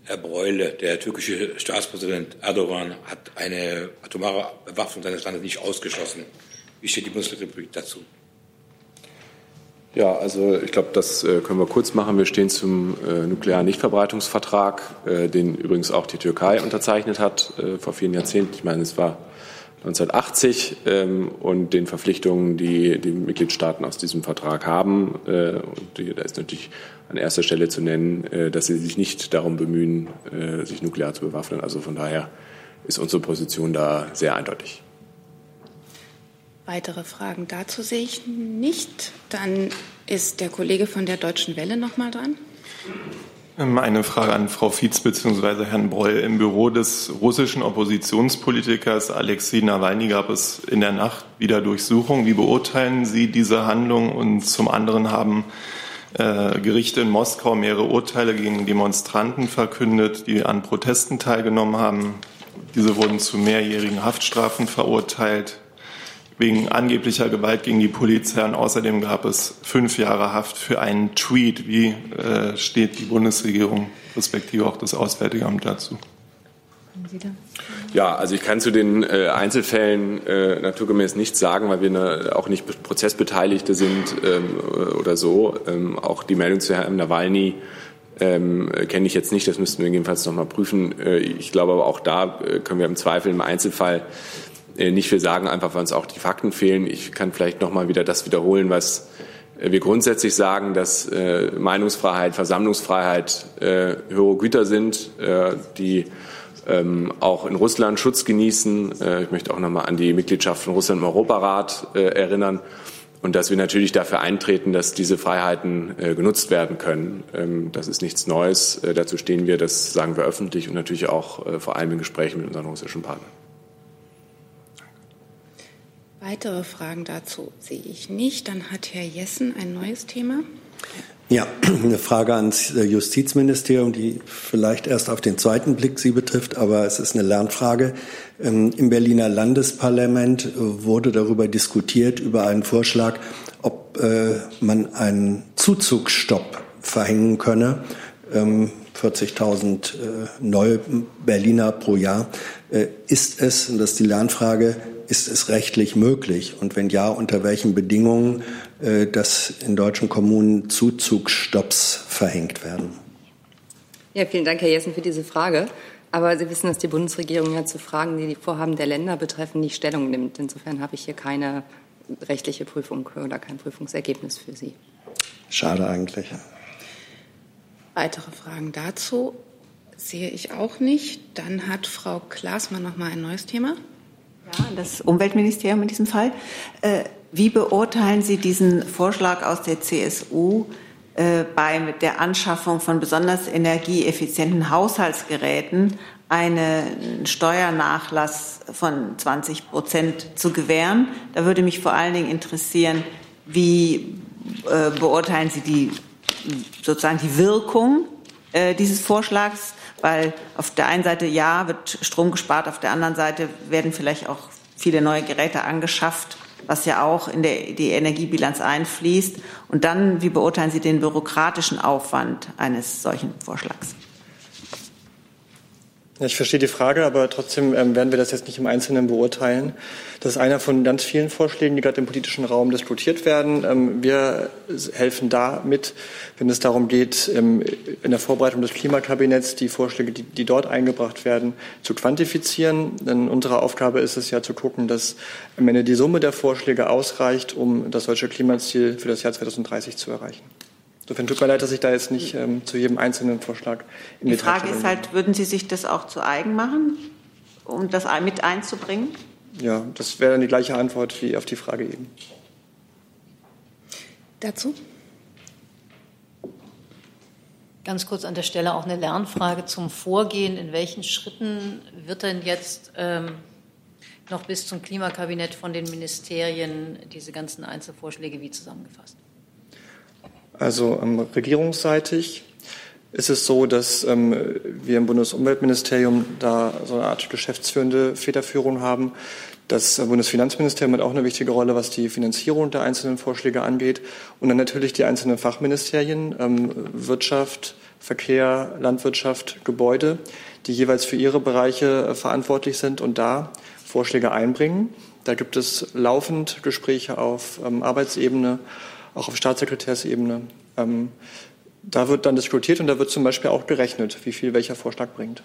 Herr Breule, der türkische Staatspräsident Erdogan hat eine atomare Bewaffnung seines Landes nicht ausgeschlossen. Wie steht die Bundesrepublik dazu? Ja, also ich glaube, das äh, können wir kurz machen. Wir stehen zum äh, nuklearen Nichtverbreitungsvertrag, äh, den übrigens auch die Türkei unterzeichnet hat äh, vor vielen Jahrzehnten. Ich meine, es war 1980 ähm, und den Verpflichtungen, die die Mitgliedstaaten aus diesem Vertrag haben. Äh, und die, da ist natürlich an erster Stelle zu nennen, äh, dass sie sich nicht darum bemühen, äh, sich nuklear zu bewaffnen. Also von daher ist unsere Position da sehr eindeutig. Weitere Fragen dazu sehe ich nicht. Dann ist der Kollege von der Deutschen Welle noch mal dran. Ähm, eine Frage an Frau Fietz bzw. Herrn Breul. Im Büro des russischen Oppositionspolitikers Alexei Nawalny gab es in der Nacht wieder Durchsuchungen. Wie beurteilen Sie diese Handlung? Und zum anderen haben äh, Gerichte in Moskau mehrere Urteile gegen Demonstranten verkündet, die an Protesten teilgenommen haben. Diese wurden zu mehrjährigen Haftstrafen verurteilt wegen angeblicher Gewalt gegen die Polizei. Und außerdem gab es fünf Jahre Haft für einen Tweet. Wie äh, steht die Bundesregierung respektive auch das Auswärtige Amt dazu? Ja, also ich kann zu den äh, Einzelfällen äh, naturgemäß nichts sagen, weil wir ne, auch nicht Prozessbeteiligte sind ähm, oder so. Ähm, auch die Meldung zu Herrn Nawalny ähm, kenne ich jetzt nicht, das müssten wir jedenfalls noch mal prüfen. Äh, ich glaube aber auch da äh, können wir im Zweifel im Einzelfall äh, nicht viel sagen, einfach weil uns auch die Fakten fehlen. Ich kann vielleicht noch mal wieder das wiederholen, was äh, wir grundsätzlich sagen, dass äh, Meinungsfreiheit, Versammlungsfreiheit höhere Güter sind, die ähm, auch in Russland Schutz genießen. ich möchte auch noch mal an die Mitgliedschaft von Russland im Europarat erinnern und dass wir natürlich dafür eintreten, dass diese Freiheiten genutzt werden können. Ähm, das ist nichts Neues. dazu stehen wir, das sagen wir öffentlich und natürlich auch vor allem in Gesprächen mit unseren russischen Partnern. Weitere Fragen dazu sehe ich nicht. Dann hat Herr Jessen ein neues Thema. Ja, eine Frage ans Justizministerium, die vielleicht erst auf den zweiten Blick Sie betrifft, aber es ist eine Lernfrage. Ähm, Im Berliner Landesparlament wurde darüber diskutiert, über einen Vorschlag, ob äh, man einen Zuzugsstopp verhängen könne. 40.000 ähm, äh, neue Berliner pro Jahr. Äh, ist es, und das ist die Lernfrage, ist es rechtlich möglich? Und wenn ja, unter welchen Bedingungen, äh, dass in deutschen Kommunen Zuzugsstopps verhängt werden? Ja, vielen Dank, Herr Jessen, für diese Frage. Aber Sie wissen, dass die Bundesregierung ja zu Fragen, die die Vorhaben der Länder betreffen, nicht Stellung nimmt. Insofern habe ich hier keine rechtliche Prüfung oder kein Prüfungsergebnis für Sie. Schade eigentlich. Weitere Fragen dazu sehe ich auch nicht. Dann hat Frau Klaasmann noch mal ein neues Thema. Ja, das Umweltministerium in diesem Fall. Äh, wie beurteilen Sie diesen Vorschlag aus der CSU äh, bei der Anschaffung von besonders energieeffizienten Haushaltsgeräten einen Steuernachlass von 20 Prozent zu gewähren? Da würde mich vor allen Dingen interessieren, wie äh, beurteilen Sie die sozusagen die Wirkung dieses Vorschlags? Weil auf der einen Seite ja wird Strom gespart, auf der anderen Seite werden vielleicht auch viele neue Geräte angeschafft, was ja auch in der, die Energiebilanz einfließt. Und dann, wie beurteilen Sie den bürokratischen Aufwand eines solchen Vorschlags? Ich verstehe die Frage, aber trotzdem ähm, werden wir das jetzt nicht im Einzelnen beurteilen. Das ist einer von ganz vielen Vorschlägen, die gerade im politischen Raum diskutiert werden. Ähm, wir helfen da mit, wenn es darum geht, in der Vorbereitung des Klimakabinetts die Vorschläge, die dort eingebracht werden, zu quantifizieren. Denn unsere Aufgabe ist es ja zu gucken, dass am Ende die Summe der Vorschläge ausreicht, um das deutsche Klimaziel für das Jahr 2030 zu erreichen. Insofern tut mir leid, dass ich da jetzt nicht ähm, zu jedem einzelnen Vorschlag in Die Frage ist halt, würden Sie sich das auch zu eigen machen, um das mit einzubringen? Ja, das wäre dann die gleiche Antwort wie auf die Frage eben. Dazu? Ganz kurz an der Stelle auch eine Lernfrage zum Vorgehen. In welchen Schritten wird denn jetzt ähm, noch bis zum Klimakabinett von den Ministerien diese ganzen Einzelvorschläge wie zusammengefasst? Also ähm, regierungsseitig ist es so, dass ähm, wir im Bundesumweltministerium da so eine Art geschäftsführende Federführung haben. Das Bundesfinanzministerium hat auch eine wichtige Rolle, was die Finanzierung der einzelnen Vorschläge angeht. Und dann natürlich die einzelnen Fachministerien, ähm, Wirtschaft, Verkehr, Landwirtschaft, Gebäude, die jeweils für ihre Bereiche äh, verantwortlich sind und da Vorschläge einbringen. Da gibt es laufend Gespräche auf ähm, Arbeitsebene auch auf Staatssekretärsebene. Ähm, da wird dann diskutiert und da wird zum Beispiel auch gerechnet, wie viel welcher Vorschlag bringt.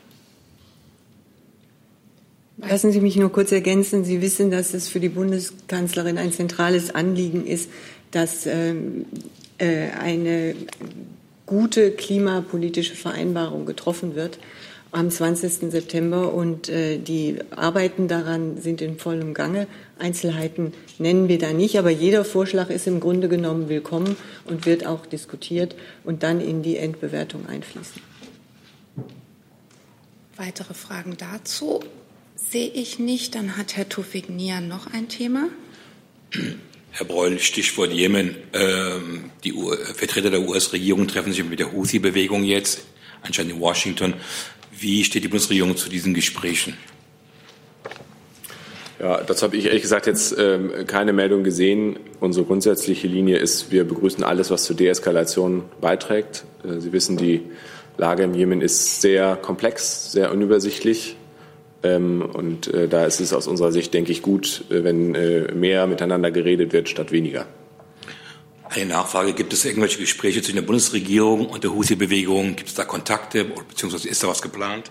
Lassen Sie mich nur kurz ergänzen. Sie wissen, dass es für die Bundeskanzlerin ein zentrales Anliegen ist, dass ähm, äh, eine gute klimapolitische Vereinbarung getroffen wird. Am 20. September und äh, die Arbeiten daran sind in vollem Gange. Einzelheiten nennen wir da nicht, aber jeder Vorschlag ist im Grunde genommen willkommen und wird auch diskutiert und dann in die Endbewertung einfließen. Weitere Fragen dazu sehe ich nicht. Dann hat Herr Tufik Nia noch ein Thema. Herr Breul, Stichwort Jemen. Ähm, die Vertreter der US-Regierung treffen sich mit der Houthi-Bewegung jetzt, anscheinend in Washington. Wie steht die Bundesregierung zu diesen Gesprächen? Ja, das habe ich ehrlich gesagt jetzt ähm, keine Meldung gesehen. Unsere grundsätzliche Linie ist, wir begrüßen alles, was zur Deeskalation beiträgt. Äh, Sie wissen, die Lage im Jemen ist sehr komplex, sehr unübersichtlich. Ähm, und äh, da ist es aus unserer Sicht, denke ich, gut, äh, wenn äh, mehr miteinander geredet wird statt weniger. Eine Nachfrage, gibt es irgendwelche Gespräche zwischen der Bundesregierung und der Husi-Bewegung? Gibt es da Kontakte, beziehungsweise ist da was geplant?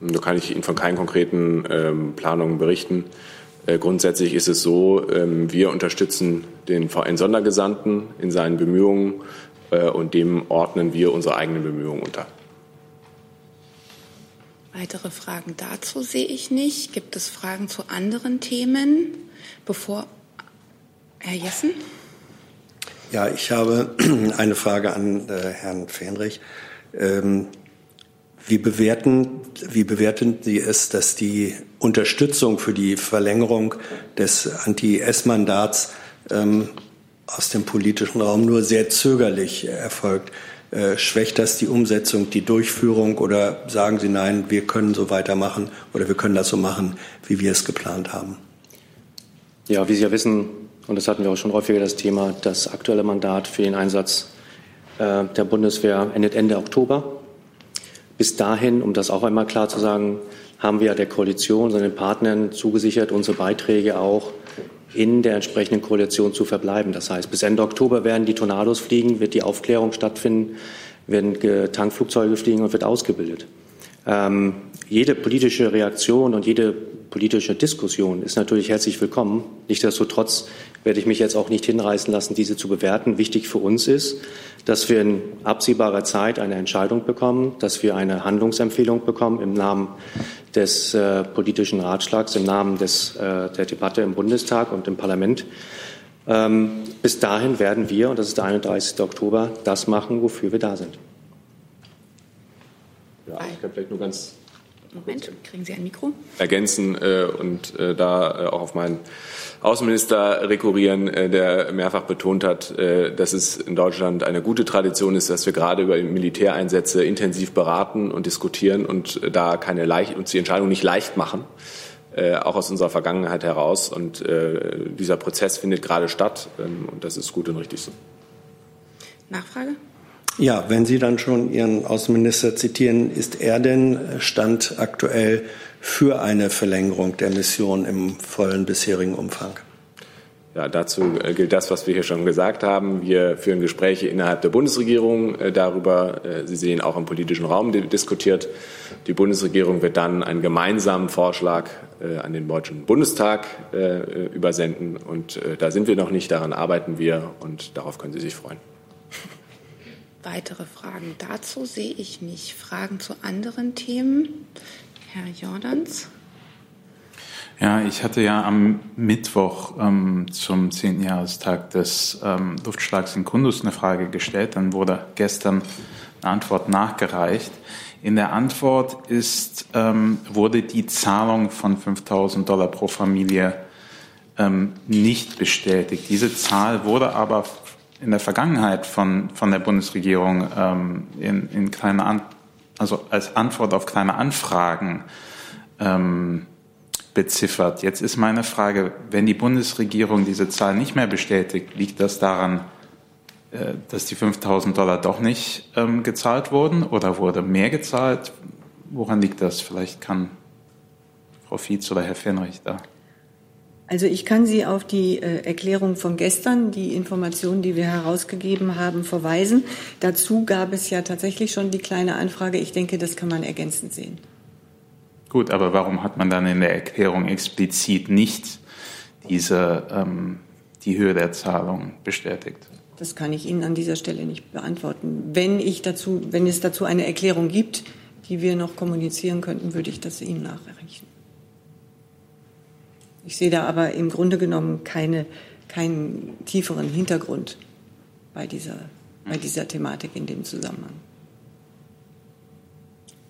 Da kann ich Ihnen von keinen konkreten ähm, Planungen berichten. Äh, grundsätzlich ist es so, ähm, wir unterstützen den VN-Sondergesandten in seinen Bemühungen äh, und dem ordnen wir unsere eigenen Bemühungen unter. Weitere Fragen dazu sehe ich nicht. Gibt es Fragen zu anderen Themen? Bevor Herr Jessen? Ja, ich habe eine Frage an äh, Herrn Fähnrich. Ähm, wie bewerten, wie bewerten Sie es, dass die Unterstützung für die Verlängerung des Anti-S-Mandats ähm, aus dem politischen Raum nur sehr zögerlich erfolgt? Äh, schwächt das die Umsetzung, die Durchführung oder sagen Sie nein, wir können so weitermachen oder wir können das so machen, wie wir es geplant haben? Ja, wie Sie ja wissen, und das hatten wir auch schon häufiger das Thema, das aktuelle Mandat für den Einsatz äh, der Bundeswehr endet Ende Oktober. Bis dahin, um das auch einmal klar zu sagen, haben wir der Koalition, seinen Partnern zugesichert, unsere Beiträge auch in der entsprechenden Koalition zu verbleiben. Das heißt, bis Ende Oktober werden die Tornados fliegen, wird die Aufklärung stattfinden, werden Tankflugzeuge fliegen und wird ausgebildet. Ähm, jede politische Reaktion und jede politische Diskussion ist natürlich herzlich willkommen. Nichtsdestotrotz werde ich mich jetzt auch nicht hinreißen lassen, diese zu bewerten. Wichtig für uns ist, dass wir in absehbarer Zeit eine Entscheidung bekommen, dass wir eine Handlungsempfehlung bekommen im Namen des äh, politischen Ratschlags, im Namen des, äh, der Debatte im Bundestag und im Parlament. Ähm, bis dahin werden wir, und das ist der 31. Oktober, das machen, wofür wir da sind. Ja, ich kann vielleicht nur ganz Moment, kriegen Sie ein Mikro? ergänzen äh, und äh, da äh, auch auf meinen Außenminister rekurrieren, äh, der mehrfach betont hat, äh, dass es in Deutschland eine gute Tradition ist, dass wir gerade über Militäreinsätze intensiv beraten und diskutieren und äh, da keine leicht, uns die Entscheidung nicht leicht machen, auch aus unserer Vergangenheit heraus. Und dieser Prozess findet gerade statt ähm, und das ist gut und richtig so. Nachfrage? Ja, wenn Sie dann schon Ihren Außenminister zitieren, ist er denn Stand aktuell für eine Verlängerung der Mission im vollen bisherigen Umfang? Ja, dazu äh, gilt das, was wir hier schon gesagt haben. Wir führen Gespräche innerhalb der Bundesregierung äh, darüber. Äh, Sie sehen auch im politischen Raum diskutiert. Die Bundesregierung wird dann einen gemeinsamen Vorschlag an den Deutschen Bundestag übersenden. Und da sind wir noch nicht. Daran arbeiten wir und darauf können Sie sich freuen. Weitere Fragen dazu sehe ich nicht. Fragen zu anderen Themen? Herr Jordans. Ja, ich hatte ja am Mittwoch ähm, zum 10. Jahrestag des ähm, Luftschlags in Kundus eine Frage gestellt. Dann wurde gestern eine Antwort nachgereicht. In der Antwort ist, ähm, wurde die Zahlung von 5000 Dollar pro Familie ähm, nicht bestätigt. Diese Zahl wurde aber in der Vergangenheit von, von der Bundesregierung ähm, in, in kleine An also als Antwort auf kleine Anfragen ähm, beziffert. Jetzt ist meine Frage, wenn die Bundesregierung diese Zahl nicht mehr bestätigt, liegt das daran, äh, dass die 5000 Dollar doch nicht ähm, gezahlt wurden oder wurde mehr gezahlt? Woran liegt das? Vielleicht kann Frau Fietz oder Herr Fenrich da. Also ich kann Sie auf die äh, Erklärung von gestern, die Informationen, die wir herausgegeben haben, verweisen. Dazu gab es ja tatsächlich schon die kleine Anfrage. Ich denke, das kann man ergänzend sehen. Gut, aber warum hat man dann in der Erklärung explizit nicht diese, ähm, die Höhe der Zahlung bestätigt? Das kann ich Ihnen an dieser Stelle nicht beantworten. Wenn, ich dazu, wenn es dazu eine Erklärung gibt, die wir noch kommunizieren könnten, würde ich das Ihnen nachreichen. Ich sehe da aber im Grunde genommen keine, keinen tieferen Hintergrund bei dieser, bei dieser Thematik in dem Zusammenhang.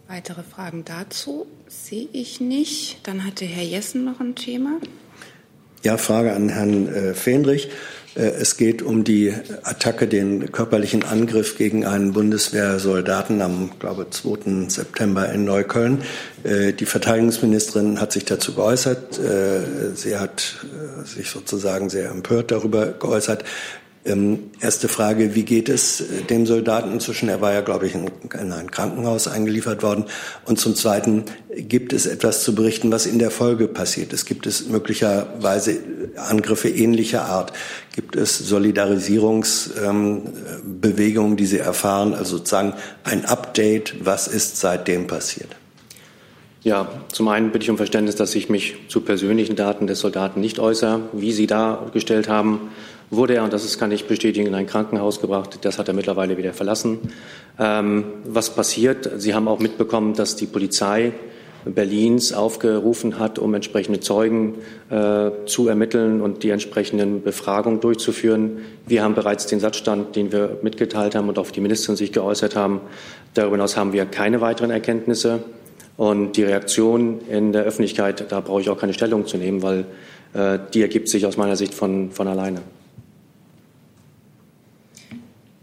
Weitere Fragen dazu sehe ich nicht. Dann hatte Herr Jessen noch ein Thema. Ja, Frage an Herrn äh, Fähnrich. Äh, es geht um die Attacke, den körperlichen Angriff gegen einen Bundeswehrsoldaten am, glaube 2. September in Neukölln. Äh, die Verteidigungsministerin hat sich dazu geäußert. Äh, sie hat sich sozusagen sehr empört darüber geäußert. Ähm, erste Frage, wie geht es äh, dem Soldaten inzwischen? Er war ja, glaube ich, in, in, ein Krankenhaus eingeliefert worden. Und zum Zweiten, gibt es etwas zu berichten, was in der Folge passiert ist? Gibt es möglicherweise Angriffe ähnlicher Art? Gibt es Solidarisierungsbewegungen, ähm, die Sie erfahren? Also sozusagen ein Update, was ist seitdem passiert? Ja, zum einen bitte ich um Verständnis, dass ich mich zu persönlichen Daten des Soldaten nicht äußere. Wie Sie dargestellt haben, wurde er, und das kann ich bestätigen, in ein Krankenhaus gebracht. Das hat er mittlerweile wieder verlassen. Ähm, was passiert? Sie haben auch mitbekommen, dass die Polizei Berlins aufgerufen hat, um entsprechende Zeugen äh, zu ermitteln und die entsprechenden Befragungen durchzuführen. Wir haben bereits den Satzstand, den wir mitgeteilt haben und auf die Ministerin sich geäußert haben. Darüber hinaus haben wir keine weiteren Erkenntnisse. Und die Reaktion in der Öffentlichkeit, da brauche ich auch keine Stellung zu nehmen, weil äh, die ergibt sich aus meiner Sicht von, von alleine.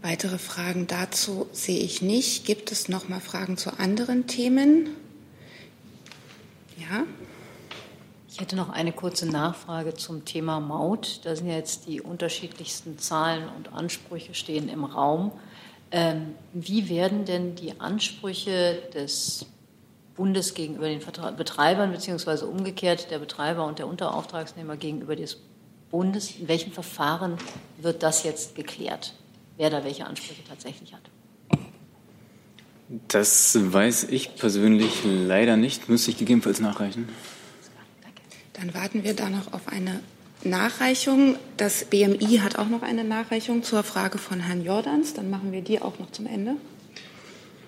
Weitere Fragen dazu sehe ich nicht. Gibt es noch mal Fragen zu anderen Themen? Ja. Ich hätte noch eine kurze Nachfrage zum Thema Maut. Da sind ja jetzt die unterschiedlichsten Zahlen und Ansprüche stehen im Raum. Ähm, wie werden denn die Ansprüche des Bundes gegenüber den Betreibern beziehungsweise umgekehrt der Betreiber und der Unterauftragsnehmer gegenüber des Bundes, in welchem Verfahren wird das jetzt geklärt? Wer da welche Ansprüche tatsächlich hat. Das weiß ich persönlich leider nicht, müsste ich gegebenenfalls nachreichen. Dann warten wir da noch auf eine Nachreichung. Das BMI hat auch noch eine Nachreichung zur Frage von Herrn Jordans. Dann machen wir die auch noch zum Ende.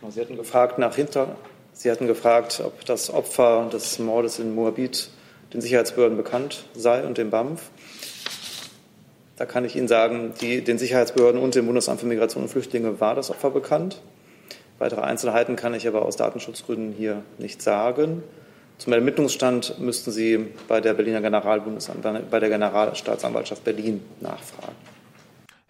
Sie hatten gefragt nach hinter. Sie hatten gefragt, ob das Opfer des Mordes in Moabit den Sicherheitsbehörden bekannt sei und dem BAMF. Da kann ich Ihnen sagen, die, den Sicherheitsbehörden und dem Bundesamt für Migration und Flüchtlinge war das Opfer bekannt. Weitere Einzelheiten kann ich aber aus Datenschutzgründen hier nicht sagen. Zum Ermittlungsstand müssten Sie bei der Berliner Generalbundesanwalt, bei der Generalstaatsanwaltschaft Berlin nachfragen.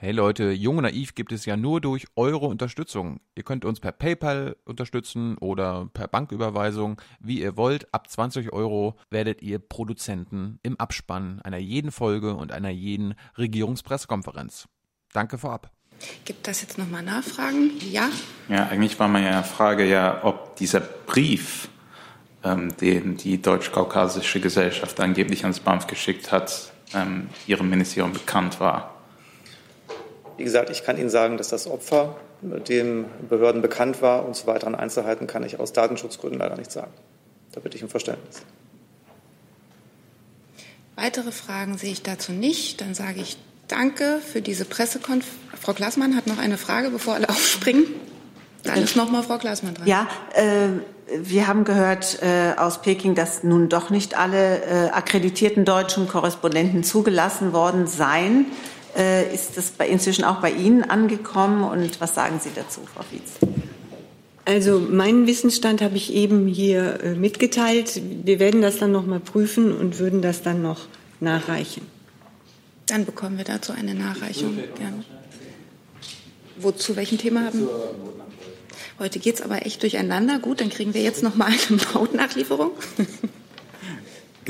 Hey Leute, Jung und Naiv gibt es ja nur durch eure Unterstützung. Ihr könnt uns per PayPal unterstützen oder per Banküberweisung, wie ihr wollt. Ab 20 Euro werdet ihr Produzenten im Abspann einer jeden Folge und einer jeden Regierungspressekonferenz. Danke vorab. Gibt das jetzt nochmal Nachfragen? Ja? Ja, eigentlich war meine Frage ja, ob dieser Brief, ähm, den die deutsch-kaukasische Gesellschaft angeblich ans BAMF geschickt hat, ähm, Ihrem Ministerium bekannt war. Wie gesagt, ich kann Ihnen sagen, dass das Opfer den Behörden bekannt war und zu weiteren Einzelheiten kann ich aus Datenschutzgründen leider nicht sagen. Da bitte ich um Verständnis. Weitere Fragen sehe ich dazu nicht. Dann sage ich Danke für diese Pressekonferenz. Frau Klaßmann hat noch eine Frage, bevor alle aufspringen. Dann ist noch mal Frau Klaßmann dran. Ja, äh, wir haben gehört äh, aus Peking, dass nun doch nicht alle äh, akkreditierten deutschen Korrespondenten zugelassen worden seien. Äh, ist das bei, inzwischen auch bei Ihnen angekommen und was sagen Sie dazu, Frau Fietz? Also meinen Wissensstand habe ich eben hier äh, mitgeteilt. Wir werden das dann noch mal prüfen und würden das dann noch nachreichen. Dann bekommen wir dazu eine Nachreichung. Gerne. Wozu welchen Thema haben? Heute geht es aber echt durcheinander. Gut, dann kriegen wir jetzt noch mal eine Mautnachlieferung.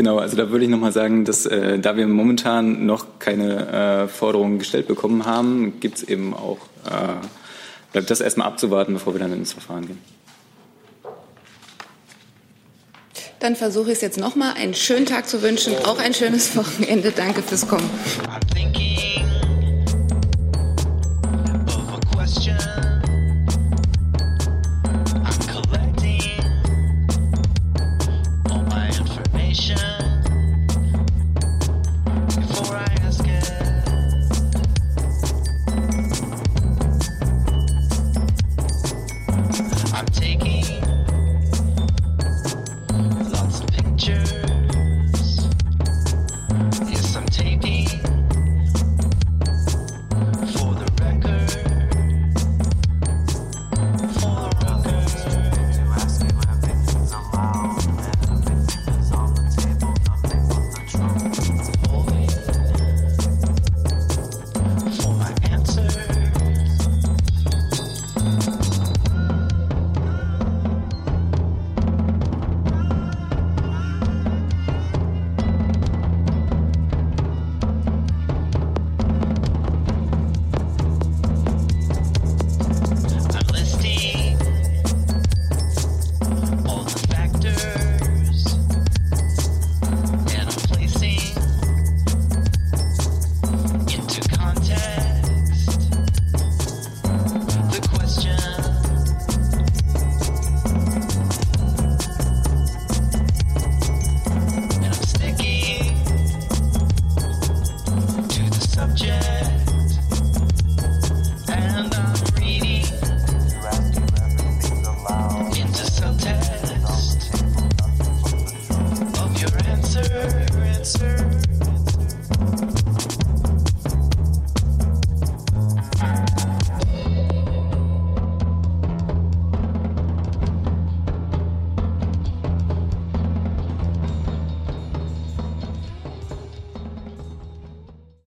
Genau, also da würde ich nochmal sagen, dass äh, da wir momentan noch keine äh, Forderungen gestellt bekommen haben, gibt es eben auch, äh, bleibt das erstmal abzuwarten, bevor wir dann ins Verfahren gehen. Dann versuche ich es jetzt nochmal, einen schönen Tag zu wünschen, auch ein schönes Wochenende. Danke fürs Kommen.